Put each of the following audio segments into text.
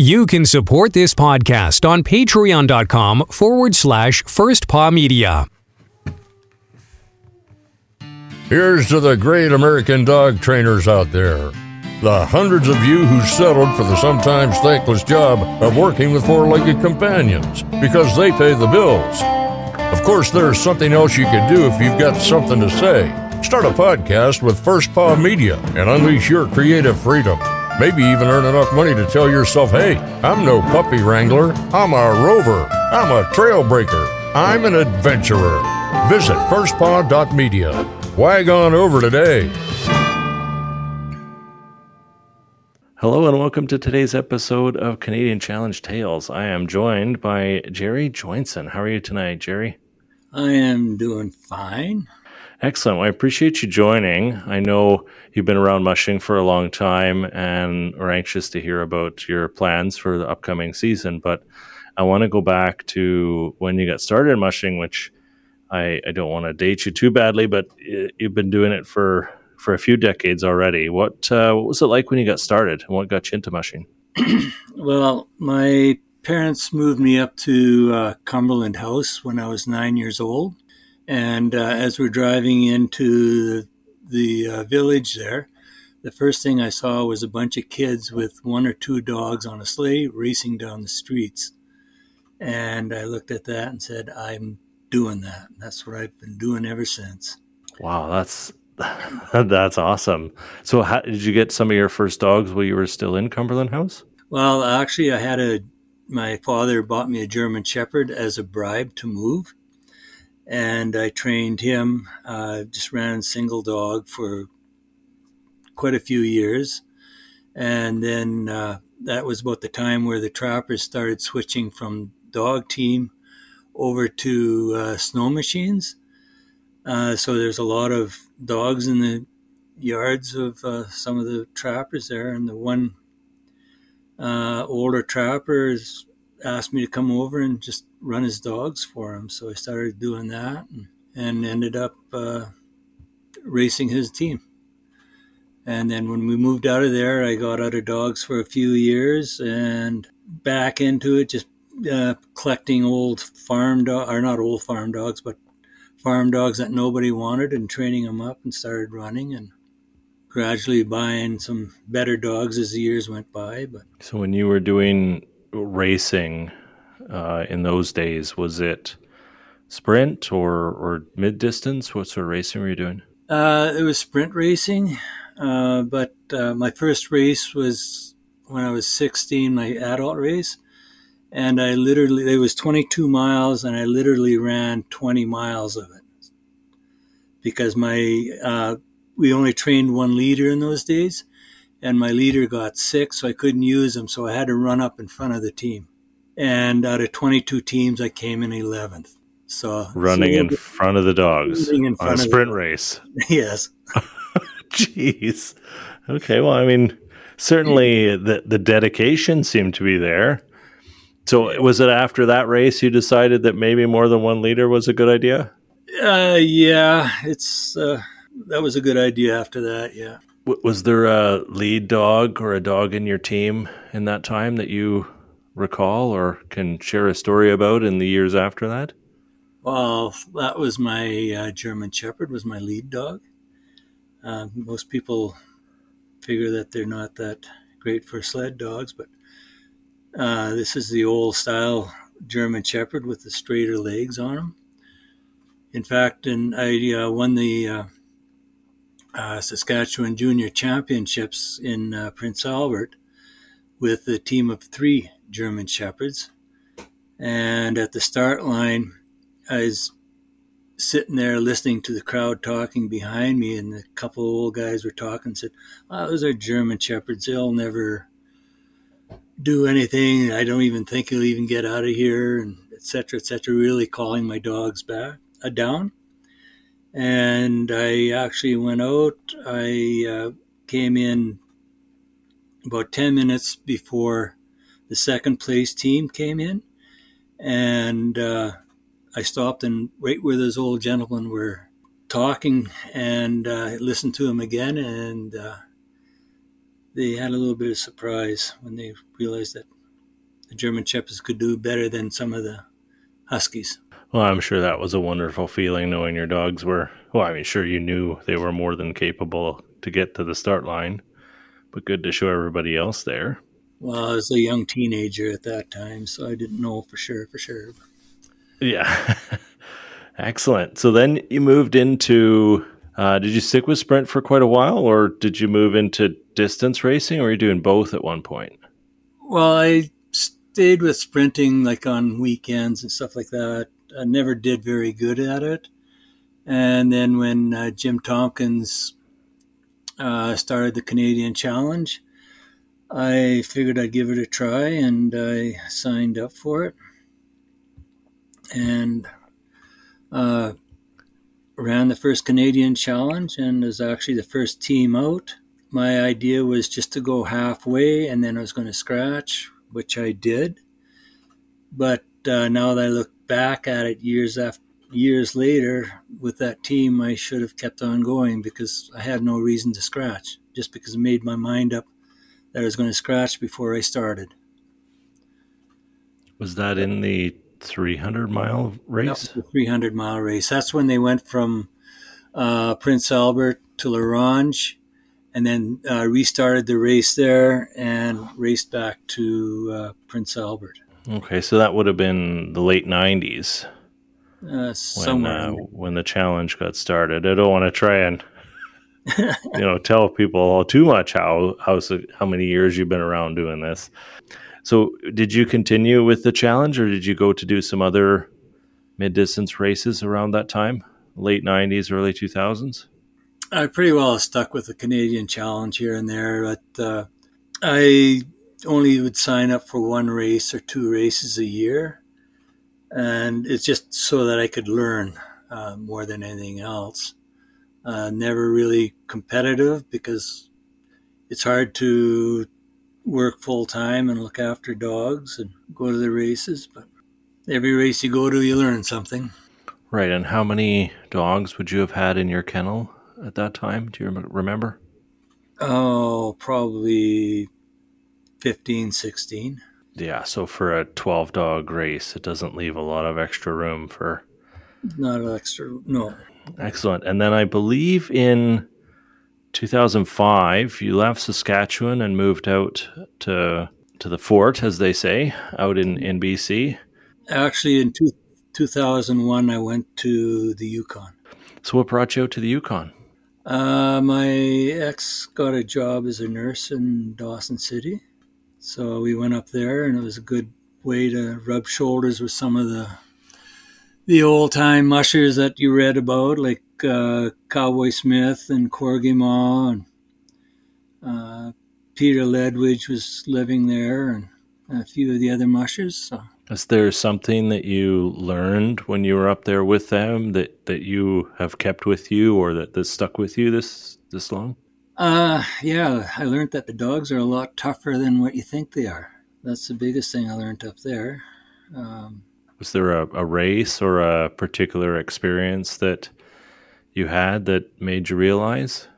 You can support this podcast on patreon.com forward slash first paw media. Here's to the great American dog trainers out there. The hundreds of you who settled for the sometimes thankless job of working with four legged companions because they pay the bills. Of course, there's something else you can do if you've got something to say. Start a podcast with First Paw Media and unleash your creative freedom. Maybe even earn enough money to tell yourself, hey, I'm no puppy wrangler, I'm a rover, I'm a trailbreaker, I'm an adventurer. Visit firstpaw.media. Wag on over today. Hello and welcome to today's episode of Canadian Challenge Tales. I am joined by Jerry Joinson. How are you tonight, Jerry? I am doing fine. Excellent. Well, I appreciate you joining. I know you've been around mushing for a long time and are anxious to hear about your plans for the upcoming season. But I want to go back to when you got started mushing, which I, I don't want to date you too badly, but you've been doing it for, for a few decades already. What, uh, what was it like when you got started and what got you into mushing? well, my parents moved me up to uh, Cumberland House when I was nine years old and uh, as we're driving into the, the uh, village there, the first thing I saw was a bunch of kids with one or two dogs on a sleigh racing down the streets. And I looked at that and said, I'm doing that. That's what I've been doing ever since. Wow, that's that's awesome. So, how, did you get some of your first dogs while you were still in Cumberland House? Well, actually, I had a my father bought me a German Shepherd as a bribe to move, and I trained him. Uh, just ran single dog for quite a few years, and then uh, that was about the time where the trappers started switching from dog team over to uh, snow machines. Uh, so there's a lot of dogs in the yards of uh, some of the trappers there, and the one uh, older trapper asked me to come over and just run his dogs for him. So I started doing that and, and ended up uh, racing his team. And then when we moved out of there, I got out of dogs for a few years and back into it, just uh, collecting old farm dogs, or not old farm dogs, but farm dogs that nobody wanted and training them up and started running and gradually buying some better dogs as the years went by. But so when you were doing racing uh, in those days? Was it sprint or, or mid distance? What sort of racing were you doing? Uh, it was sprint racing, uh, but uh, my first race was when I was 16, my adult race. And I literally, it was 22 miles, and I literally ran 20 miles of it because my, uh, we only trained one leader in those days and my leader got sick, so I couldn't use him. So I had to run up in front of the team. And out of 22 teams, I came in 11th. So running so in front of the dogs in on a sprint race. yes. Jeez. Okay. Well, I mean, certainly the the dedication seemed to be there. So was it after that race you decided that maybe more than one leader was a good idea? Uh, yeah, it's uh, that was a good idea after that. Yeah was there a lead dog or a dog in your team in that time that you recall or can share a story about in the years after that? Well, that was my uh, German Shepherd was my lead dog. Uh, most people figure that they're not that great for sled dogs, but uh, this is the old style German Shepherd with the straighter legs on him. In fact, and I uh, won the uh, Saskatchewan Junior Championships in uh, Prince Albert with a team of three German Shepherds. And at the start line, I was sitting there listening to the crowd talking behind me, and a couple of old guys were talking. Said, oh, "Those are German Shepherds. They'll never do anything. I don't even think he'll even get out of here." And etc. etc. Really calling my dogs back uh, down and I actually went out. I uh, came in about 10 minutes before the second place team came in, and uh, I stopped and right where those old gentlemen were talking and uh, listened to them again, and uh, they had a little bit of surprise when they realized that the German Shepherds could do better than some of the Huskies. Well, I'm sure that was a wonderful feeling knowing your dogs were, well, I mean, sure you knew they were more than capable to get to the start line, but good to show everybody else there. Well, I was a young teenager at that time, so I didn't know for sure, for sure. Yeah. Excellent. So then you moved into, uh, did you stick with sprint for quite a while or did you move into distance racing or were you doing both at one point? Well, I stayed with sprinting like on weekends and stuff like that. I never did very good at it. And then when uh, Jim Tompkins uh, started the Canadian Challenge, I figured I'd give it a try and I signed up for it. And uh, ran the first Canadian Challenge and was actually the first team out. My idea was just to go halfway and then I was going to scratch, which I did. But uh, now that I look back at it years after years later with that team, I should have kept on going because I had no reason to scratch. Just because I made my mind up that I was going to scratch before I started. Was that in the 300 mile race? the 300 mile race. That's when they went from uh, Prince Albert to La Ronge and then uh, restarted the race there and raced back to uh, Prince Albert. Okay, so that would have been the late 90s. Uh, when, uh, when the challenge got started. I don't want to try and you know tell people all too much how how how many years you've been around doing this. So, did you continue with the challenge, or did you go to do some other mid distance races around that time, late '90s, early 2000s? I pretty well stuck with the Canadian Challenge here and there, but uh, I only would sign up for one race or two races a year, and it's just so that I could learn uh, more than anything else. Uh, never really competitive because it's hard to work full time and look after dogs and go to the races. But every race you go to, you learn something. Right. And how many dogs would you have had in your kennel at that time? Do you remember? Oh, probably 15, 16. Yeah. So for a 12 dog race, it doesn't leave a lot of extra room for. Not extra, no. Excellent. And then I believe in 2005, you left Saskatchewan and moved out to to the fort, as they say, out in, in BC. Actually, in two, 2001, I went to the Yukon. So, what brought you out to the Yukon? Uh, my ex got a job as a nurse in Dawson City. So, we went up there, and it was a good way to rub shoulders with some of the the old time mushers that you read about, like uh, Cowboy Smith and Corgi Ma, and uh, Peter Ledwidge was living there, and a few of the other mushers. So. Is there something that you learned when you were up there with them that, that you have kept with you, or that, that stuck with you this this long? Uh, yeah, I learned that the dogs are a lot tougher than what you think they are. That's the biggest thing I learned up there. Um, was there a, a race or a particular experience that you had that made you realize?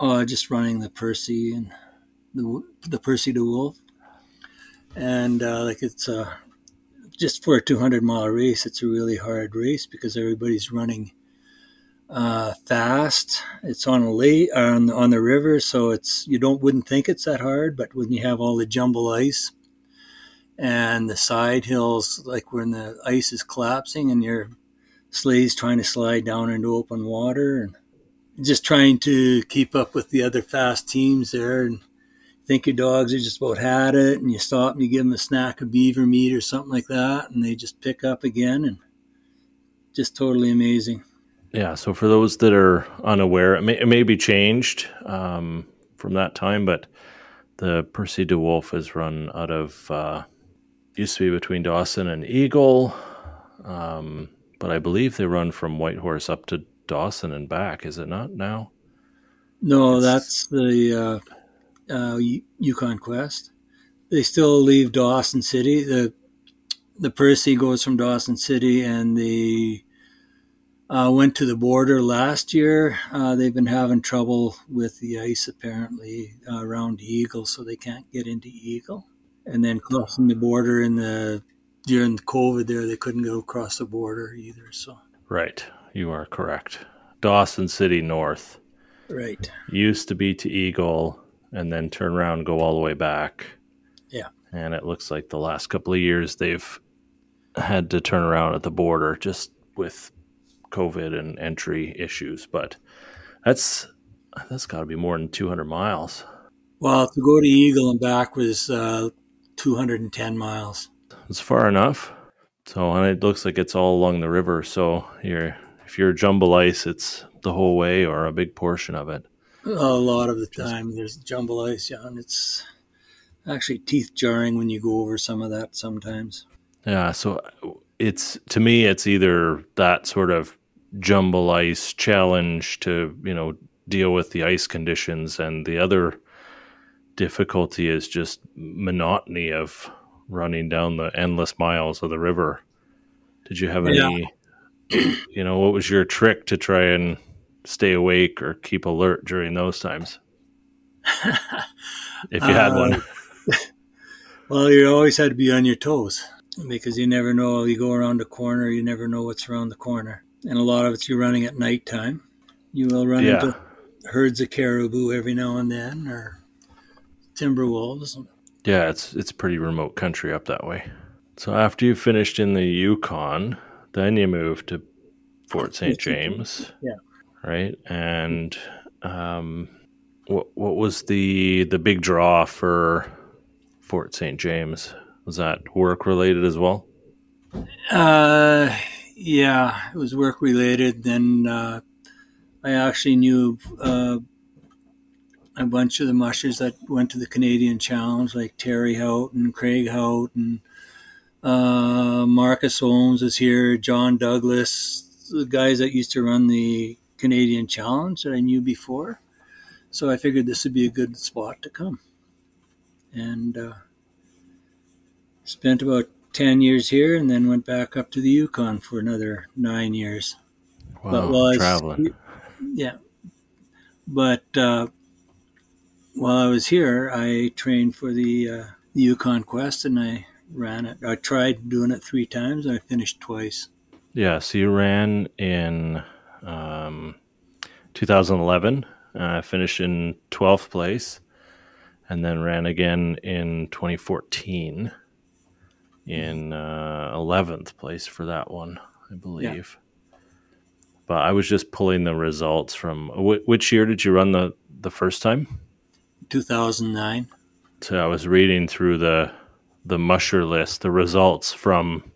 Oh, just running the Percy and the the Percy DeWolfe, and uh, like it's a uh, just for a 200 mile race, it's a really hard race because everybody's running uh, fast. It's on a lake on on the river, so it's you don't wouldn't think it's that hard, but when you have all the jumble ice and the side hills, like when the ice is collapsing and your sleigh's trying to slide down into open water and just trying to keep up with the other fast teams there and think your dogs are just about had it and you stop and you give them a snack of beaver meat or something like that and they just pick up again and just totally amazing yeah so for those that are unaware it may, it may be changed um, from that time but the percy dewolfe is run out of uh, used to be between Dawson and Eagle, um, but I believe they run from Whitehorse up to Dawson and back. Is it not now? No, it's, that's the uh, uh, Yukon Quest. They still leave Dawson City. The the Percy goes from Dawson City, and the uh, went to the border last year. Uh, they've been having trouble with the ice apparently uh, around Eagle, so they can't get into Eagle and then crossing the border in the during COVID there, they couldn't go across the border either. So Right. You are correct. Dawson City North right, used to be to Eagle and then turn around and go all the way back. Yeah. And it looks like the last couple of years they've had to turn around at the border just with COVID and entry issues. But that's that's got to be more than 200 miles. well to go to Eagle and back was uh, 210 miles. It's far enough. So and it looks like it's all along the river. So you're if you're jumble ice, it's the whole way or a big portion of it. A lot of the time, there's jumble ice, yeah, and it's actually teeth jarring when you go over some of that sometimes. Yeah, so it's to me, it's either that sort of jumble ice challenge to you know deal with the ice conditions, and the other difficulty is just monotony of running down the endless miles of the river. Did you have any? You know, what was your trick to try and stay awake or keep alert during those times? if you had Uh, one, Well, you always had to be on your toes because you never know. You go around the corner, you never know what's around the corner. And a lot of it's you're running at nighttime. You will run Yeah. into herds of caribou every now and then or timber wolves. Yeah, it's it's pretty remote country up that way. So after you finished in the Yukon, then you moved to Fort St. James. Yeah. Right? And um what what was the the big draw for Fort St. James? Was that work related as well? Uh, yeah, it was work related. Then uh, I actually knew uh, a bunch of the mushers that went to the Canadian Challenge, like Terry Houghton, Craig Houghton, uh, Marcus Holmes is here, John Douglas, the guys that used to run the Canadian Challenge that I knew before. So I figured this would be a good spot to come. And uh, spent about 10 years here and then went back up to the Yukon for another nine years. Wow, But while I was- traveling. Yeah. But uh, while I was here, I trained for the, uh, the Yukon Quest and I ran it. I tried doing it three times and I finished twice. Yeah, so you ran in um, 2011, uh, finished in 12th place, and then ran again in 2014 in uh, 11th place for that one, I believe. But I was just pulling the results from wh- which year did you run the, the first time? 2009. So I was reading through the the musher list, the results from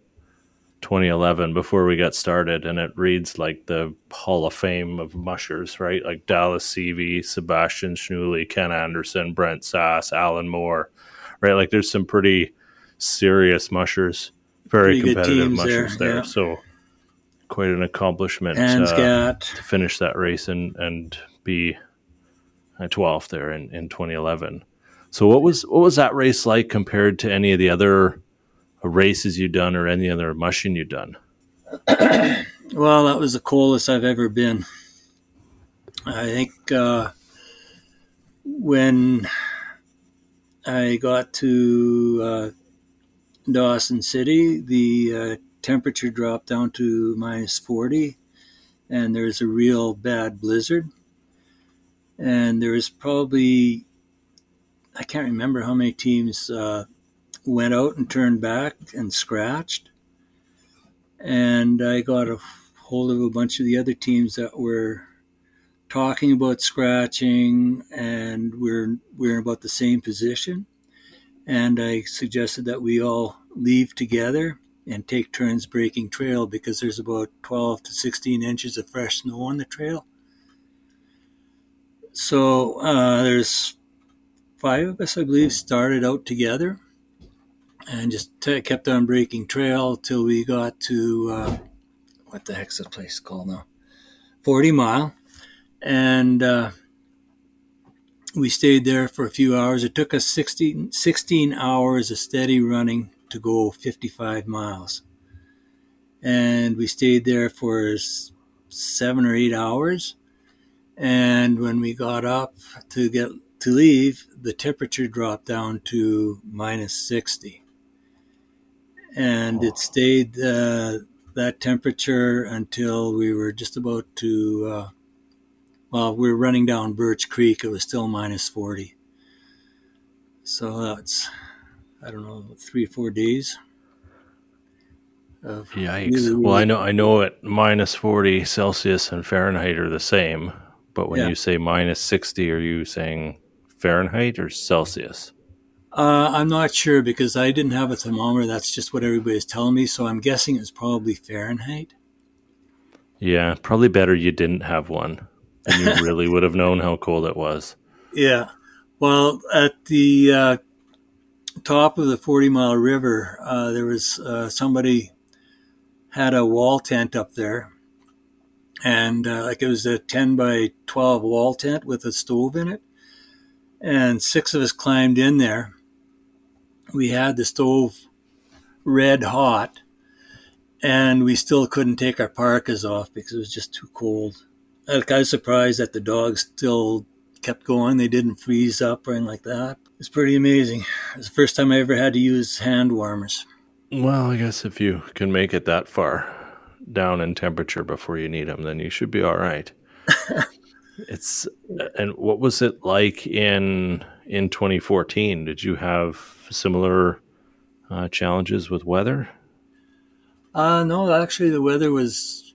2011 before we got started, and it reads like the Hall of Fame of mushers, right? Like Dallas Seavey, Sebastian Schnuelle, Ken Anderson, Brent Sass, Allen Moore, right? Like there's some pretty serious mushers, very Pretty competitive teams there, mushers there. yeah. So quite an accomplishment. uh, Ansgat. to finish that race and and be a 12th there in, in 2011. So what was what was that race like compared to any of the other races you've done or any other mushing you've done? Well, that was the coldest I've ever been. I think uh, when I got to uh, Dawson City, the uh, temperature dropped down to minus 40, and there was a real bad blizzard. And there was probably, I can't remember how many teams uh, went out and turned back and scratched and I got a hold of a bunch of the other teams that were talking about scratching, and we're we're in about the same position. And I suggested that we all leave together and take turns breaking trail because there's about 12 to 16 inches of fresh snow on the trail. So uh, there's five of us, I believe, started out together and just t- kept on breaking trail till we got to uh, what the heck's the place called now? Forty Mile, and uh, we stayed there for a few hours. It took us 16, 16 hours of steady running to go 55 miles, and we stayed there for seven or eight hours. And when we got up to get to leave, the temperature dropped down to minus 60. And it stayed uh, that temperature until we were just about to, uh, well, we were running down Birch Creek. It was still minus 40. So that's, I don't know, three, four days. Of Yikes! Really, well, I know I know at minus forty Celsius and Fahrenheit are the same, but when yeah. you say minus sixty, are you saying Fahrenheit or Celsius? Uh, I'm not sure because I didn't have a thermometer. That's just what everybody's telling me. So I'm guessing it's probably Fahrenheit. Yeah, probably better you didn't have one. And you really would have known how cold it was. Yeah. Well, at the uh, top of the 40 Mile River, uh, there was uh, somebody had a wall tent up there. And uh, like it was a 10 by 12 wall tent with a stove in it and six of us climbed in there. We had the stove red hot, and we still couldn't take our parkas off because it was just too cold. I was kind of surprised that the dogs still kept going. They didn't freeze up or anything like that. It's pretty amazing. It's the first time I ever had to use hand warmers. Well, I guess if you can make it that far down in temperature before you need them, then you should be all right. It's and what was it like in in 2014? Did you have similar uh, challenges with weather? Uh, no, actually, the weather was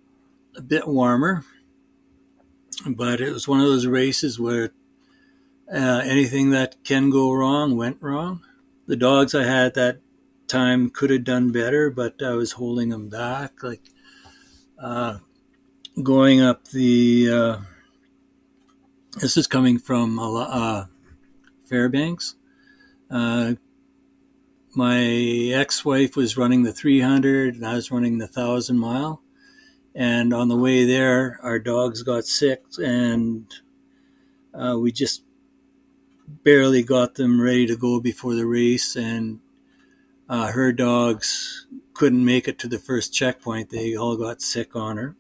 a bit warmer, but it was one of those races where uh, anything that can go wrong went wrong. The dogs I had that time could have done better, but I was holding them back. Like uh, going up the uh, this is coming from uh, Fairbanks. Uh, my ex-wife was running the 300 and I was running the 1000 mile. And on the way there, our dogs got sick and uh, we just barely got them ready to go before the race. And uh, her dogs couldn't make it to the first checkpoint. They all got sick on her.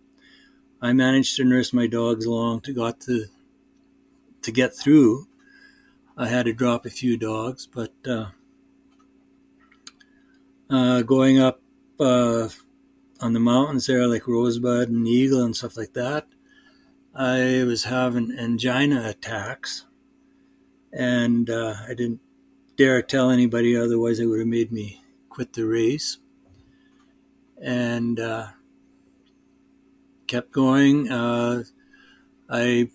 I managed to nurse my dogs along to got to to get through. I had to drop a few dogs, but uh, uh, going up uh, on the mountains there, like Rosebud and Eagle and stuff like that, I was having angina attacks, and uh, I didn't dare tell anybody, otherwise, it would have made me quit the race. And uh, kept going. Uh, I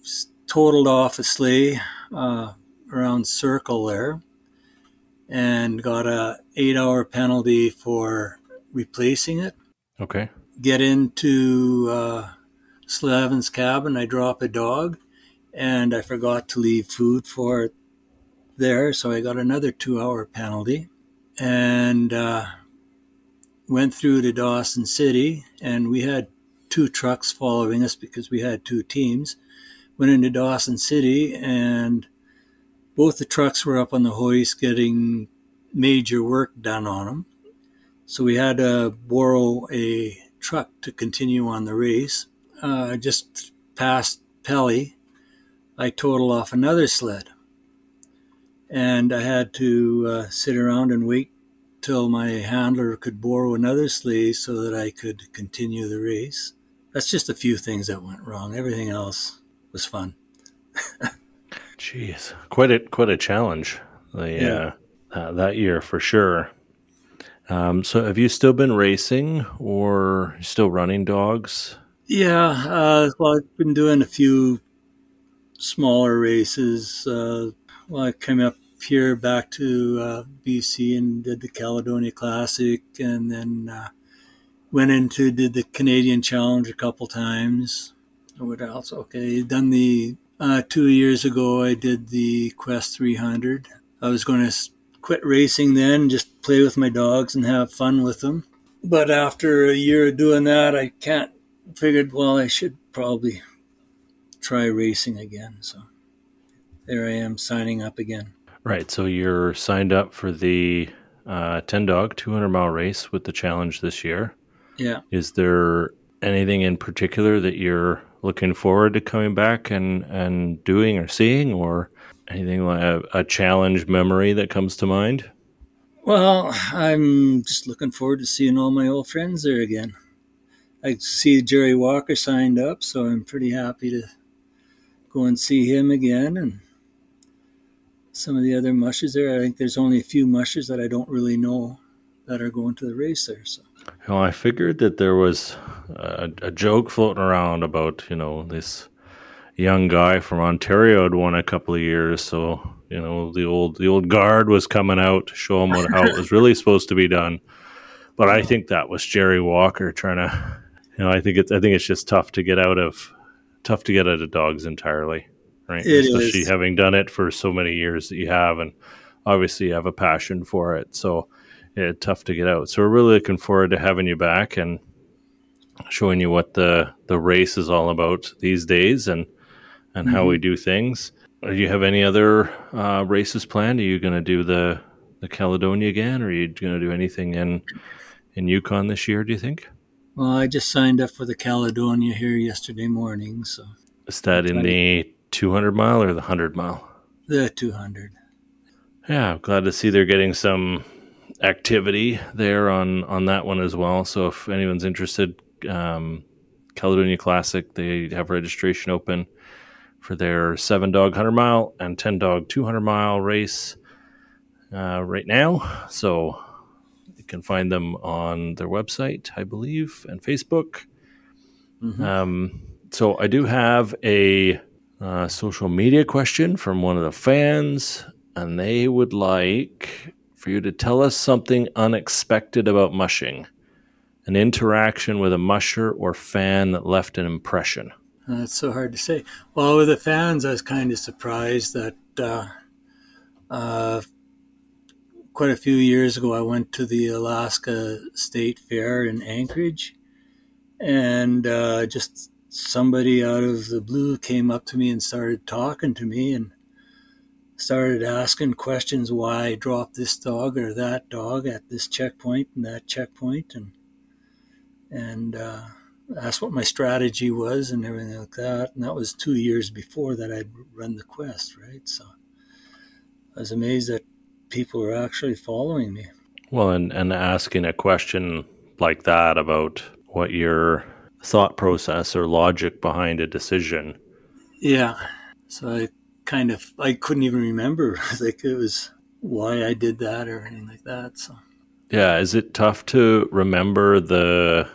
totaled off a sleigh uh, around Circle there and got a eight hour penalty for replacing it. Okay. Get into uh, Slaven's cabin. I drop a dog and I forgot to leave food for it there. So I got another two hour penalty and uh, went through to Dawson City. And we had two trucks following us because we had two teams went into Dawson City, and both the trucks were up on the hoist getting major work done on them. So we had to borrow a truck to continue on the race. Uh, just past Pelly, I totaled off another sled. And I had to uh, sit around and wait till my handler could borrow another sleigh so that I could continue the race. That's just a few things that went wrong. Everything else was fun. Jeez, quite a quite a challenge. The, yeah. Uh, that year for sure. Um, so, have you still been racing or still running dogs? Yeah, uh, well, I've been doing a few smaller races. Uh, well, I came up here back to uh, BC and did the Caledonia Classic, and then uh, went into did the Canadian Challenge a couple times what else? Okay, done the uh, two years ago. I did the Quest 300. I was going to quit racing then, just play with my dogs and have fun with them. But after a year of doing that, I can't. Figured, well, I should probably try racing again. So there I am, signing up again. Right. So you're signed up for the uh, 10 dog 200 mile race with the challenge this year. Yeah. Is there anything in particular that you're looking forward to coming back and, and doing or seeing, or Anything like a, a challenge memory that comes to mind? Well, I'm just looking forward to seeing all my old friends there again. I see Jerry Walker signed up, so I'm pretty happy to go and see him again. And some of the other mushers there, I think there's only a few mushers that I don't really know that are going to the race there. So. Well, I figured that there was a, a joke floating around about you know this young guy from Ontario had won a couple of years, so you know the old the old guard was coming out to show him what how it was really supposed to be done. But I think that was Jerry Walker trying to, you know, I think it's I think it's just tough to get out of tough to get out of dogs entirely, right? It Especially is. having done it for so many years that you have, and obviously you have a passion for it, so yeah, tough to get out. So we're really looking forward to having you back and showing you what the the race is all about these days and and how we do things. Do you have any other uh, races planned? Are you going to do the the Caledonia again, or are you going to do anything in in Yukon this year? Do you think? Well, I just signed up for the Caledonia here yesterday morning, so Is that in the 200 mile or the 100 mile? the 200. Yeah, I'm glad to see they're getting some activity there on on that one as well. So if anyone's interested, um, Caledonia Classic, they have registration open for their seven dog hundred mile and ten dog two hundred mile race uh, right now. So you can find them on their website, I believe, and Facebook. Um, so I do have a uh, social media question from one of the fans, and they would like for you to tell us something unexpected about mushing, an interaction with a musher or fan that left an impression. That's so hard to say. Well, with the fans, I was kind of surprised that uh, uh, quite a few years ago I went to the Alaska State Fair in Anchorage, and uh, just somebody out of the blue came up to me and started talking to me and started asking questions why I dropped this dog or that dog at this checkpoint and that checkpoint and and uh, asked what my strategy was and everything like that. And that was two years before that I'd run the quest, right? So I was amazed that people were actually following me. Well, and, and asking a question like that about what your thought process or logic behind a decision. Yeah. So I kind of I couldn't even remember like it was why I did that or anything like that. So Yeah, is it tough to remember the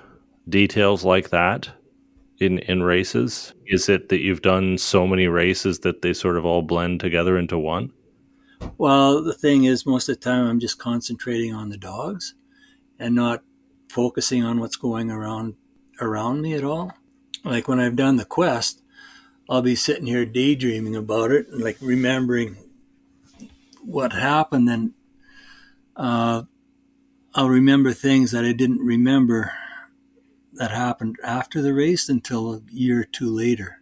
details like that in in races? Is it that you've done so many races that they sort of all blend together into one? Well, the thing is, most of the time I'm just concentrating on the dogs and not focusing on what's going around around me at all. Like when I've done the quest, I'll be sitting here daydreaming about it and like remembering what happened. Then uh, I'll remember things that I didn't remember that happened after the race until a year or two later.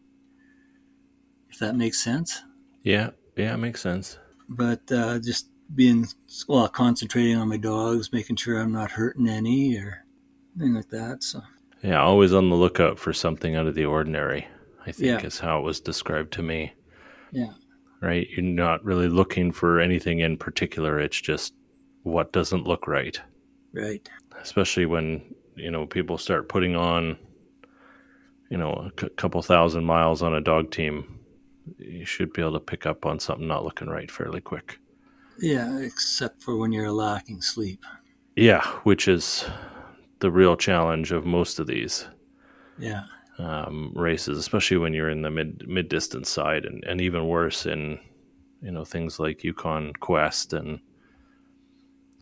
If that makes sense Yeah, yeah, it makes sense. but uh, just being well concentrating on my dogs making sure i'm not hurting any or anything like that so Yeah, always on the lookout for something out of the ordinary. I think Yeah. is how it was described to me. yeah Right? You're not really looking for anything in particular. It's just what doesn't look right. right especially when you know people start putting on you know a c- couple thousand miles on a dog team you should be able to pick up on something not looking right fairly quick. Yeah except for when you're lacking sleep. Yeah which is the real challenge of most of these yeah. um, races especially when you're in the mid mid distance side and, and even worse in you know things like yukon quest and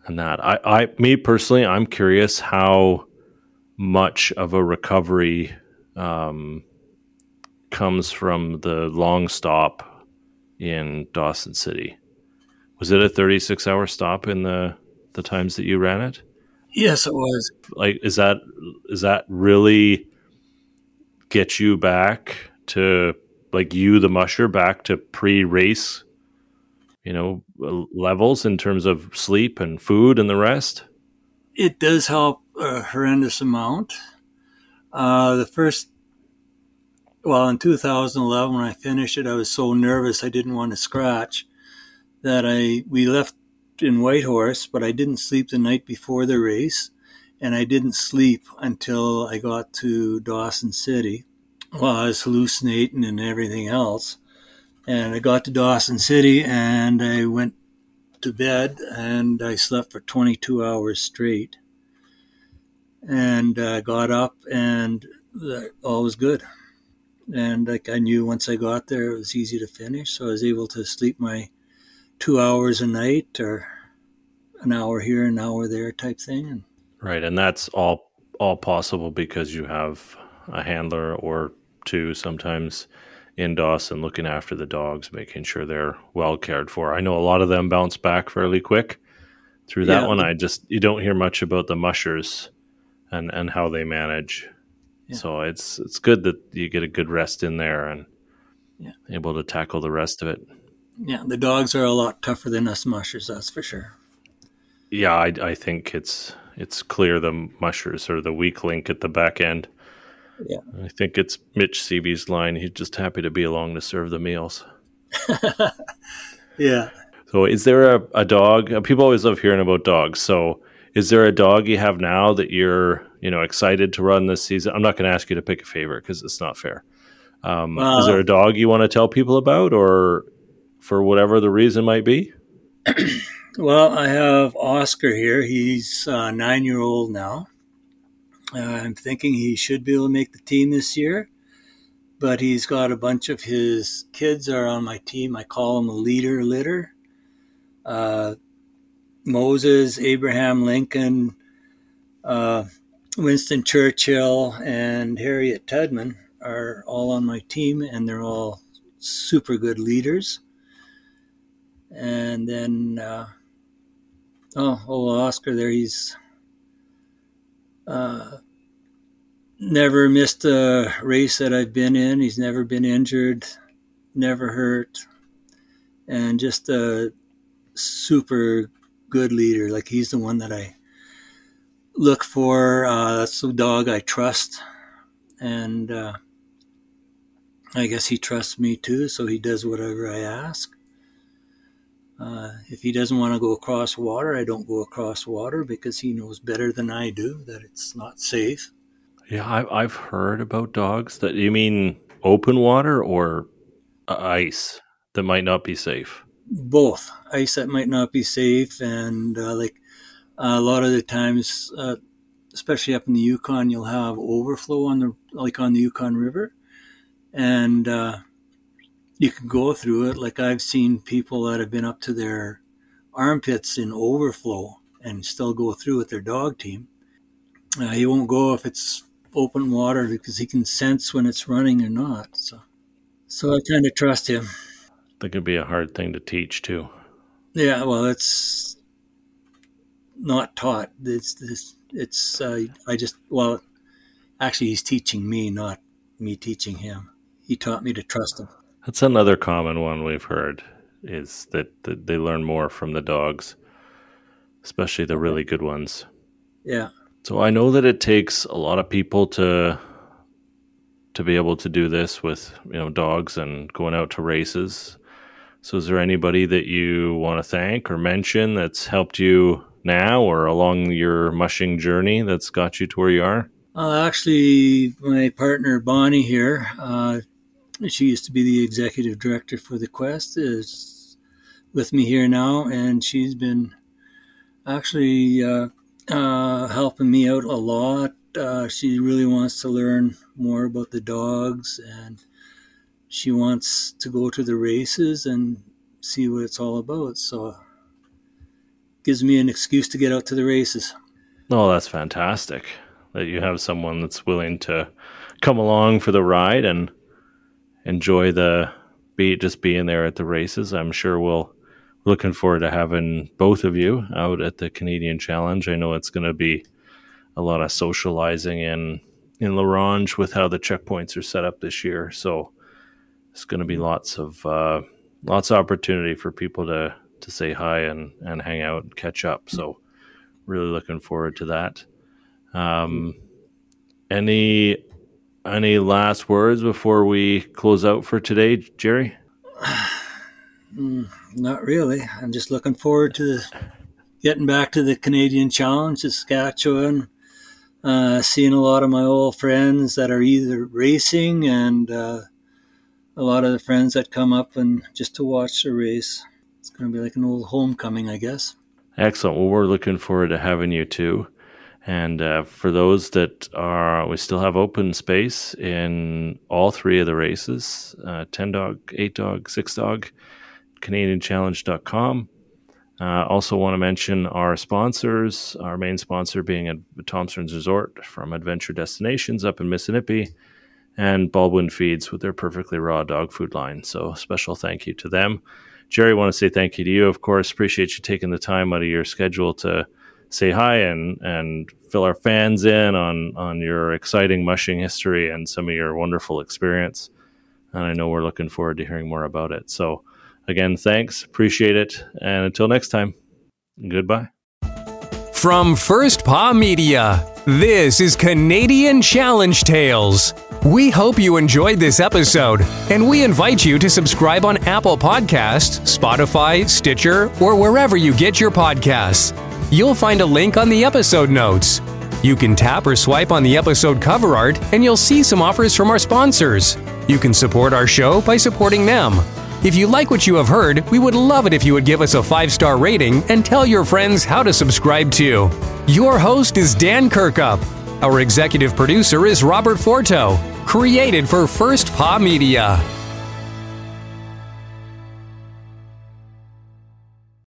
and that. I, I me personally i'm curious how much of a recovery um, comes from the long stop in dawson city. Was it a 36 hour stop in the the times that you ran it? Yes it was. Like is that is that really get you back to like you the musher back to pre-race you know levels in terms of sleep and food and the rest? It does help a horrendous amount uh, the first well, in 2011 when I finished it, I was so nervous I didn't want to scratch that I we left in Whitehorse, but I didn't sleep the night before the race, and I didn't sleep until I got to Dawson City. Well, I was hallucinating and everything else, and I got to Dawson City and I went to bed and I slept for 22 hours straight, and uh, got up and all was good. And like I knew once I got there, it was easy to finish, so I was able to sleep my two hours a night or an hour here, an hour there type thing. Right, and that's all all possible because you have a handler or two sometimes in Dawson looking after the dogs, making sure they're well cared for. I know a lot of them bounce back fairly quick through that yeah. one. I just you don't hear much about the mushers and and how they manage. Yeah. So it's it's good that you get a good rest in there and yeah. able to tackle the rest of it. Yeah, the dogs are a lot tougher than us mushers, that's for sure. Yeah, I, I think it's it's clear the mushers are the weak link at the back end. Yeah, I think it's Mitch Seavey's line. He's just happy to be along to serve the meals. yeah. So, is there a, a dog? People always love hearing about dogs. So, is there a dog you have now that you're you know excited to run this season? I'm not going to ask you to pick a favorite because it's not fair. Um, uh, is there a dog you want to tell people about, or for whatever the reason might be? well, I have Oscar here. He's uh, nine year old now. Uh, I'm thinking he should be able to make the team this year, but he's got a bunch of his kids are on my team. I call him a leader litter. Moses, Abraham Lincoln, uh, Winston Churchill, and Harriet Tubman are all on my team, and they're all super good leaders and then uh, oh, old Oscar there, he's uh, never missed a race that I've been in. He's never been injured, never hurt, and just a super good leader. Like he's the one that I look for. Uh, that's the dog I trust, and uh, I guess he trusts me too. So he does whatever I ask. Uh, if he doesn't want to go across water, I don't go across water because he knows better than I do that it's not safe. Yeah, I, I've heard about dogs that you mean open water or uh, ice that might not be safe. Both ice that might not be safe, and uh, like a lot of the times, uh, especially up in the Yukon, you'll have overflow on the like on the Yukon River, and uh, you can go through it. Like I've seen people that have been up to their armpits in overflow and still go through with their dog team. Uh, he won't go if it's open water because he can sense when it's running or not. So, so I kind of trust him. That could be a hard thing to teach too. Yeah, well, it's not taught. It's it's, it's uh, I just well, actually, he's teaching me, not me teaching him. He taught me to trust him. That's another common one we've heard is that, that they learn more from the dogs, especially the really good ones. Yeah. So I know that it takes a lot of people to to be able to do this with you know dogs and going out to races. So is there anybody that you want to thank or mention that's helped you now or along your mushing journey that's got you to where you are? Uh, actually, my partner Bonnie here, uh, she used to be the executive director for the Quest, is with me here now, and she's been actually uh, uh, helping me out a lot. Uh, she really wants to learn more about the dogs, and she wants to go to the races and see what it's all about. So, gives me an excuse to get out to the races. Oh, that's fantastic that you have someone that's willing to come along for the ride and enjoy the be just being there at the races. I'm sure we'll looking forward to having both of you out at the Canadian Challenge. I know it's going to be a lot of socializing in in La Ronge with how the checkpoints are set up this year. So it's going to be lots of uh, lots of opportunity for people to to say hi and and hang out and catch up. So really looking forward to that. Um, any Any last words before we close out for today, Jerry? Not really. I'm just looking forward to getting back to the Canadian Challenge, Saskatchewan, uh, seeing a lot of my old friends that are either racing and uh, a lot of the friends that come up and just to watch the race. It's going to be like an old homecoming, I guess. Excellent. Well, we're looking forward to having you too. And uh, for those that are, we still have open space in all three of the races uh, 10 dog, 8 dog, 6 dog, CanadianChallenge.com. Uh, also, want to mention our sponsors, our main sponsor being at Thompson's Resort from Adventure Destinations up in Missinipe, and Baldwin Feeds with their perfectly raw dog food line. So, special thank you to them. Jerry, want to say thank you to you, of course. Appreciate you taking the time out of your schedule to say hi and and fill our fans in on on your exciting mushing history and some of your wonderful experience. And I know we're looking forward to hearing more about it. So again, thanks, appreciate it, and until next time, goodbye. From First Paw Media, this is Canadian Challenge Tales. We hope you enjoyed this episode, and we invite you to subscribe on Apple Podcasts, Spotify, Stitcher, or wherever you get your podcasts you'll find a link on the episode notes. You can tap or swipe on the episode cover art, and you'll see some offers from our sponsors. You can support our show by supporting them. If you like what you have heard, we would love it if you would give us a five star rating and tell your friends how to subscribe too. Your host is Dan Kirkup. Our executive producer is Robert Forto. Created for First Paw Media.